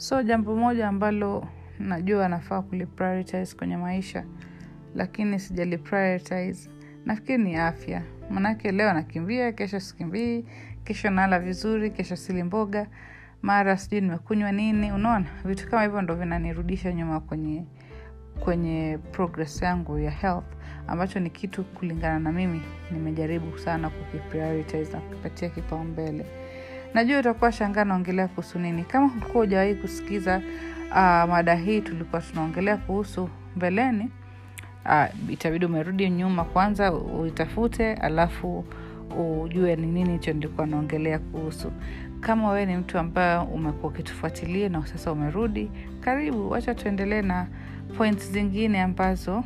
so jambo moja ambalo najua nafaa kuliprioritize kwenye maisha lakini sijaliprioritize nafikiri ni afya. Manake leo nakimbia kesho sikimbii kesho nala vizuri kesho sili mboga mara sijui nimekunywa nini. Unaona vitu kama hivyo ndo vinanirudisha nyuma kwenye kwenye progress yangu ya health ambacho ni kitu kulingana na mimi nimejaribu sana kukiprioritize na kukipatia kipaumbele najua utakuwa shangaa naongelea kuhusu nini. Kama hukuwa hujawahi kusikiza uh, mada hii tulikuwa tunaongelea kuhusu mbeleni uh, itabidi umerudi nyuma kwanza uitafute alafu ujue ni nini hicho nilikuwa naongelea kuhusu. Kama wewe ni mtu ambaye umekuwa ukitufuatilia na sasa umerudi karibu wacha tuendelee na points zingine ambazo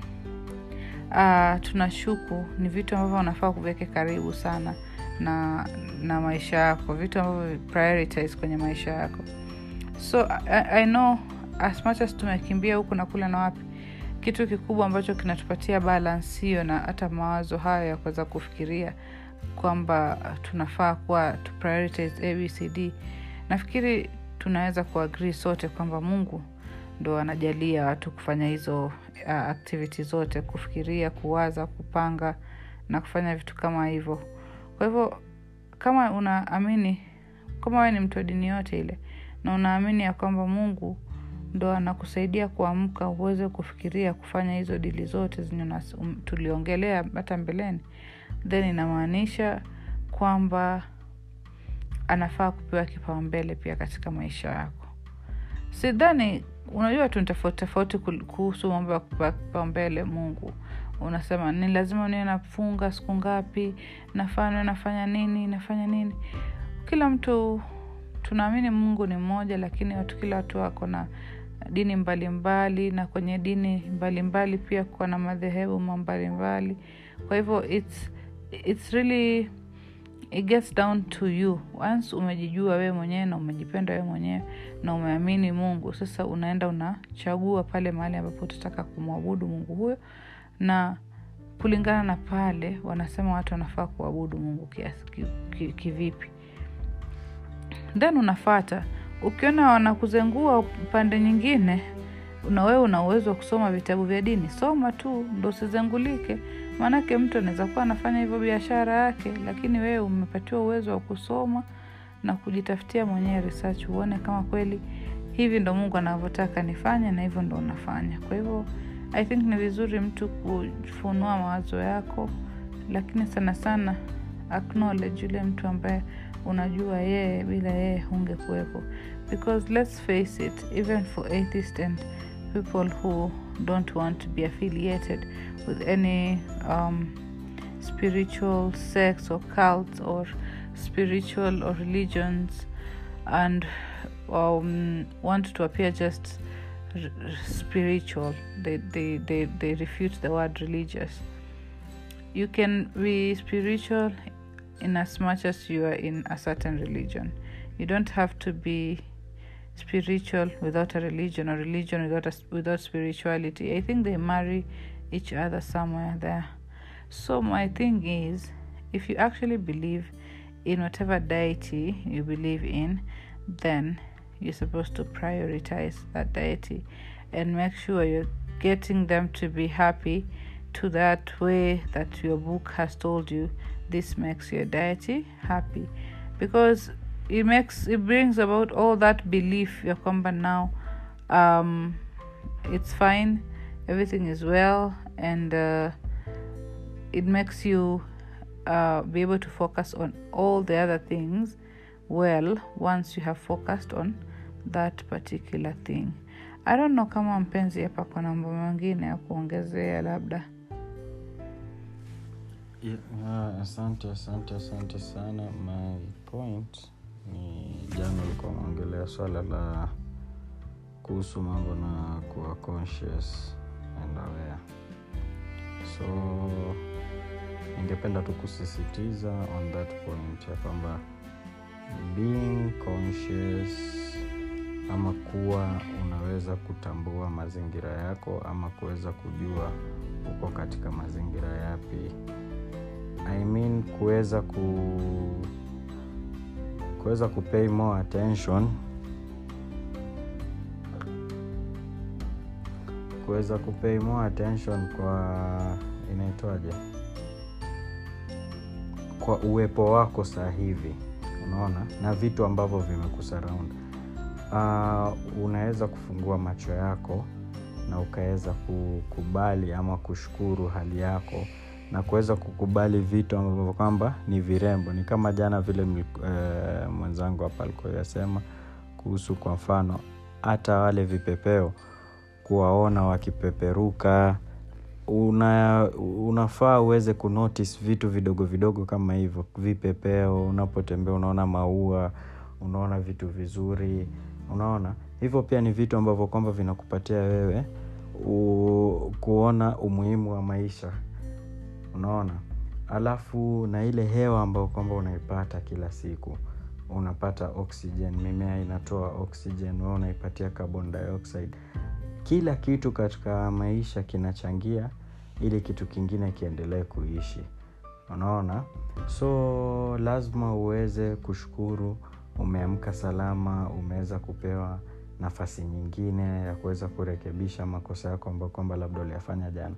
uh, tunashuku. Ni vitu ambavyo unafaa kuviweke karibu sana na na maisha yako vitu ambavyo prioritize kwenye maisha yako. So I, i know as much as tumekimbia huku na kule na wapi kitu kikubwa ambacho kinatupatia balance hiyo na hata mawazo hayo ya kuweza kufikiria kwamba tunafaa kuwa tu prioritize abcd nafikiri tunaweza kuagrii sote kwamba mungu ndo anajalia watu kufanya hizo uh, activity zote kufikiria kuwaza kupanga na kufanya vitu kama hivyo kwa hivyo kama unaamini kama wewe ni mtu wa dini yote ile na unaamini ya kwamba mungu ndo anakusaidia kuamka uweze kufikiria kufanya hizo dili zote zenye um, tuliongelea hata mbeleni then inamaanisha kwamba anafaa kupewa kipaumbele pia katika maisha yako. Sidhani unajua tu tofauti tofauti kuhusu mambo ya kupewa kipaumbele mungu unasema ni lazima niwe nafunga siku ngapi? Nafaa nafanya nini? Nafanya nini? Kila mtu tunaamini mungu ni mmoja lakini watu kila watu wako na dini mbalimbali mbali, na kwenye dini mbalimbali mbali pia kuwa na madhehebu mbalimbali. Kwa hivyo it's, it's really it gets down to you. Once umejijua wewe mwenyewe na umejipenda wewe mwenyewe na umeamini mungu sasa unaenda unachagua pale mahali ambapo utataka kumwabudu mungu huyo na kulingana na pale wanasema watu wanafaa kuabudu mungu kiasi kivipi ki, ki, then unafata ukiona wanakuzengua upande nyingine na wewe una uwezo wa kusoma vitabu vya dini soma tu ndo usizengulike. Maanake mtu anaweza kuwa anafanya hivyo biashara yake lakini wewe umepatiwa uwezo wa kusoma na kujitafutia mwenyewe research uone kama kweli hivi ndo mungu anavyotaka nifanye na hivyo ndo unafanya kwa hivyo i think ni vizuri mtu kufunua mawazo yako lakini sana sana acknowledge yule mtu ambaye unajua yeye bila yeye hungekuwepo. Because let's face it even for atheist and people who don't want to be affiliated with any um, spiritual sects or cults or spiritual or religions and um, want to appear just spiritual. They, they, they, they refute the word religious. You can be spiritual in as much as you are in a certain religion. You don't have to be spiritual without a religion or religion without a, without spirituality. I think they marry each other somewhere there. So my thing is if you actually believe in whatever deity you believe in then you're supposed to prioritize that deity and make sure you're getting them to be happy to that way that your book has told you this makes your deity happy. Because it makes it brings about all that belief ya kwamba now um, it's fine everything is well and uh, it makes you uh, be able to focus on all the other things well once you have focused on that particular thing. I don't know kama mpenzi hapa kuna mambo mengine ya kuongezea labda. Uh, asante asante asante sana. My point ni jana ulikuwa umeongelea swala la kuhusu mambo na kuwa conscious and aware. So ningependa tu kusisitiza on that point ya kwamba being conscious ama kuwa unaweza kutambua mazingira yako ama kuweza kujua uko katika mazingira yapi. I mean kuweza ku kuweza kupay more attention. Kuweza kupay more attention kwa inaitwaje? Kwa uwepo wako saa hivi unaona? Na vitu ambavyo vimekusurround uh, unaweza kufungua macho yako na ukaweza kukubali ama kushukuru hali yako na kuweza kukubali vitu ambavyo kwamba ni virembo. Ni kama jana vile uh, mwenzangu hapa alikuwa kuhusu kwa mfano hata wale vipepeo kuwaona wakipeperuka. Una unafaa uweze kunotice vitu vidogo vidogo kama hivyo. Vipepeo unapotembea unaona maua unaona vitu vizuri unaona? Hivyo pia ni vitu ambavyo kwamba vinakupatia wewe u, kuona umuhimu wa maisha. Unaona? Alafu na ile hewa ambayo kwamba unaipata kila siku. Unapata oxygen mimea inatoa oxygen wewe unaipatia carbon dioxide. Kila kitu katika maisha kinachangia ili kitu kingine kiendelee kuishi. Unaona? So lazima uweze kushukuru umeamka salama umeweza kupewa nafasi nyingine ya kuweza kurekebisha makosa yako ambayo kwamba labda uliyafanya jana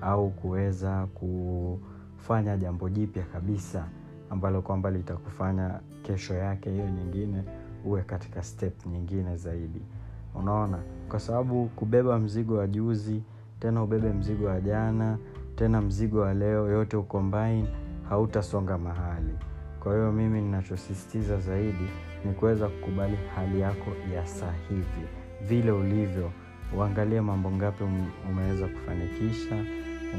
au kuweza kufanya jambo jipya kabisa ambalo kwamba litakufanya kesho yake hiyo nyingine uwe katika step nyingine zaidi. Unaona? Kwa sababu kubeba mzigo wa juzi tena ubebe mzigo wa jana tena mzigo wa leo yote ucombine hautasonga mahali kwa hiyo mimi ninachosisitiza zaidi ni kuweza kukubali hali yako ya saa hivi. Vile ulivyo uangalie mambo ngapi umeweza kufanikisha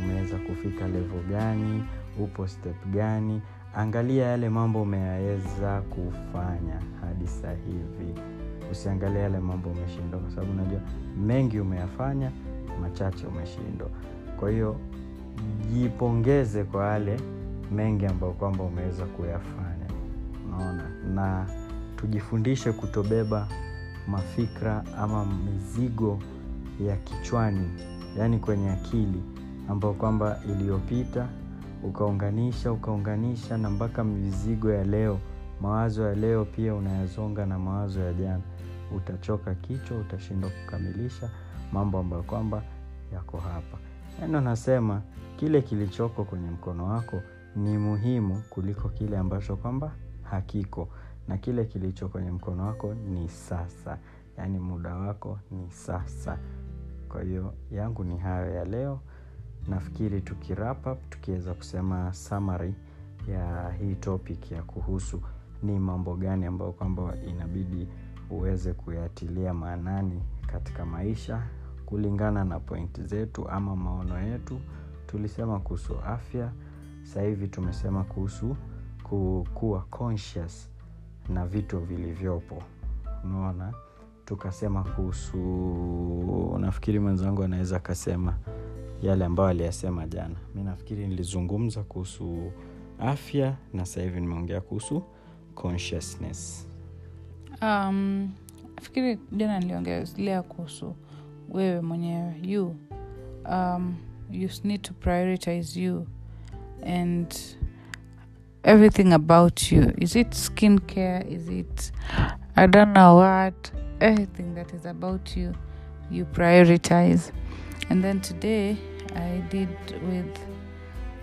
umeweza kufika levo gani upo step gani. Angalia yale mambo umeyaweza kufanya hadi saa hivi. Usiangalie yale mambo umeshindwa kwa sababu unajua mengi umeyafanya machache umeshindwa. Kwa hiyo jipongeze kwa yale mengi ambayo kwamba umeweza kuyafanya. Unaona? Na tujifundishe kutobeba mafikra ama mizigo ya kichwani yaani kwenye akili ambayo kwamba iliyopita ukaunganisha ukaunganisha na mpaka mizigo ya leo. Mawazo ya leo pia unayazonga na mawazo ya jana. Utachoka kichwa utashindwa kukamilisha mambo ambayo kwamba yako hapa. Yaani anasema kile kilichoko kwenye mkono wako ni muhimu kuliko kile ambacho kwamba hakiko. Na kile kilicho kwenye mkono wako ni sasa. Yaani muda wako ni sasa. Kwa hiyo yangu ni hayo ya leo. Nafikiri tukirap tukiweza kusema summary ya hii topic ya kuhusu ni mambo gani ambayo kwamba inabidi uweze kuyatilia maanani katika maisha. Kulingana na point zetu ama maono yetu tulisema kuhusu afya sasa hivi tumesema kuhusu kuwa conscious na vitu vilivyopo. Unaona? Tukasema kuhusu nafikiri mwenzangu anaweza akasema yale ambayo aliyasema jana. Mi nafikiri nilizungumza kuhusu afya na sasa hivi nimeongea kuhusu consciousness. Um, nafikiri jana niliongelea kuhusu wewe mwenyewe you. Um, you need to prioritize you and everything about you. Is it skin care is it i don't know what everything that is about you you prioritize. And then today i did with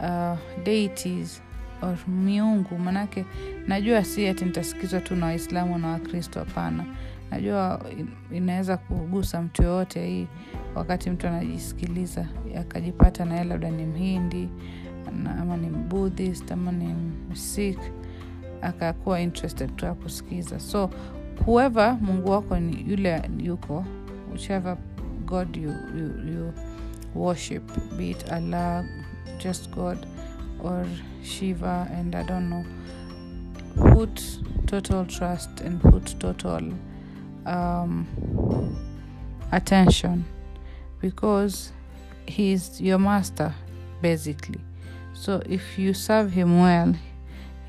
uh, deities or miungu. Manake najua si ati nitasikizwa tu na waislamu na wakristo hapana. Najua inaweza kugusa mtu yoyote hii wakati mtu anajisikiliza akajipata naye labda ni mhindi ama ni buddhist ama ni sikh akakuwa interested tu kusikiza so whoever mungu wako ni yule yuko whichever god you, you, you worship be it allah just god or shiva and i don't know put total trust and put total um, attention because he is your master basically so if you serve him well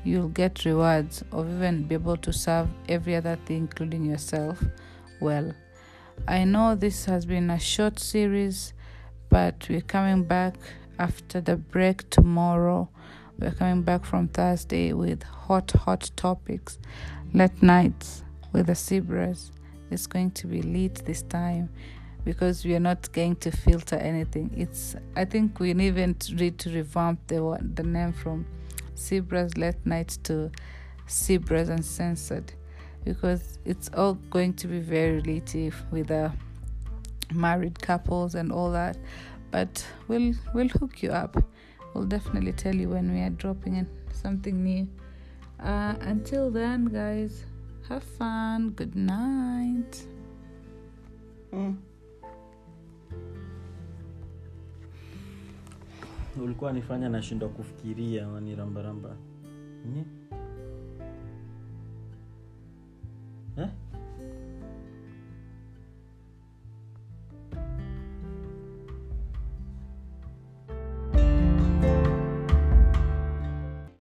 you'll get rewards or even be able to serve every other thing including yourself well. I know this has been a short series but we're coming back after the break tomorrow. We're coming back from thursday with hot hot topics. Late nights with the zebras. It's going to be lit this time because we are not going to filter anything. It's i think we even need to revamp the the name from zebras late night to zebras uncensored because it's all going to be very relative with the married couples and all that. But we'll we'll hook you up. We'll definitely tell you when we are dropping in something new. Uh, until then guys have fun. Good night. Mm. Ulikuwa nifanya nashindwa kufikiria ni rambaramba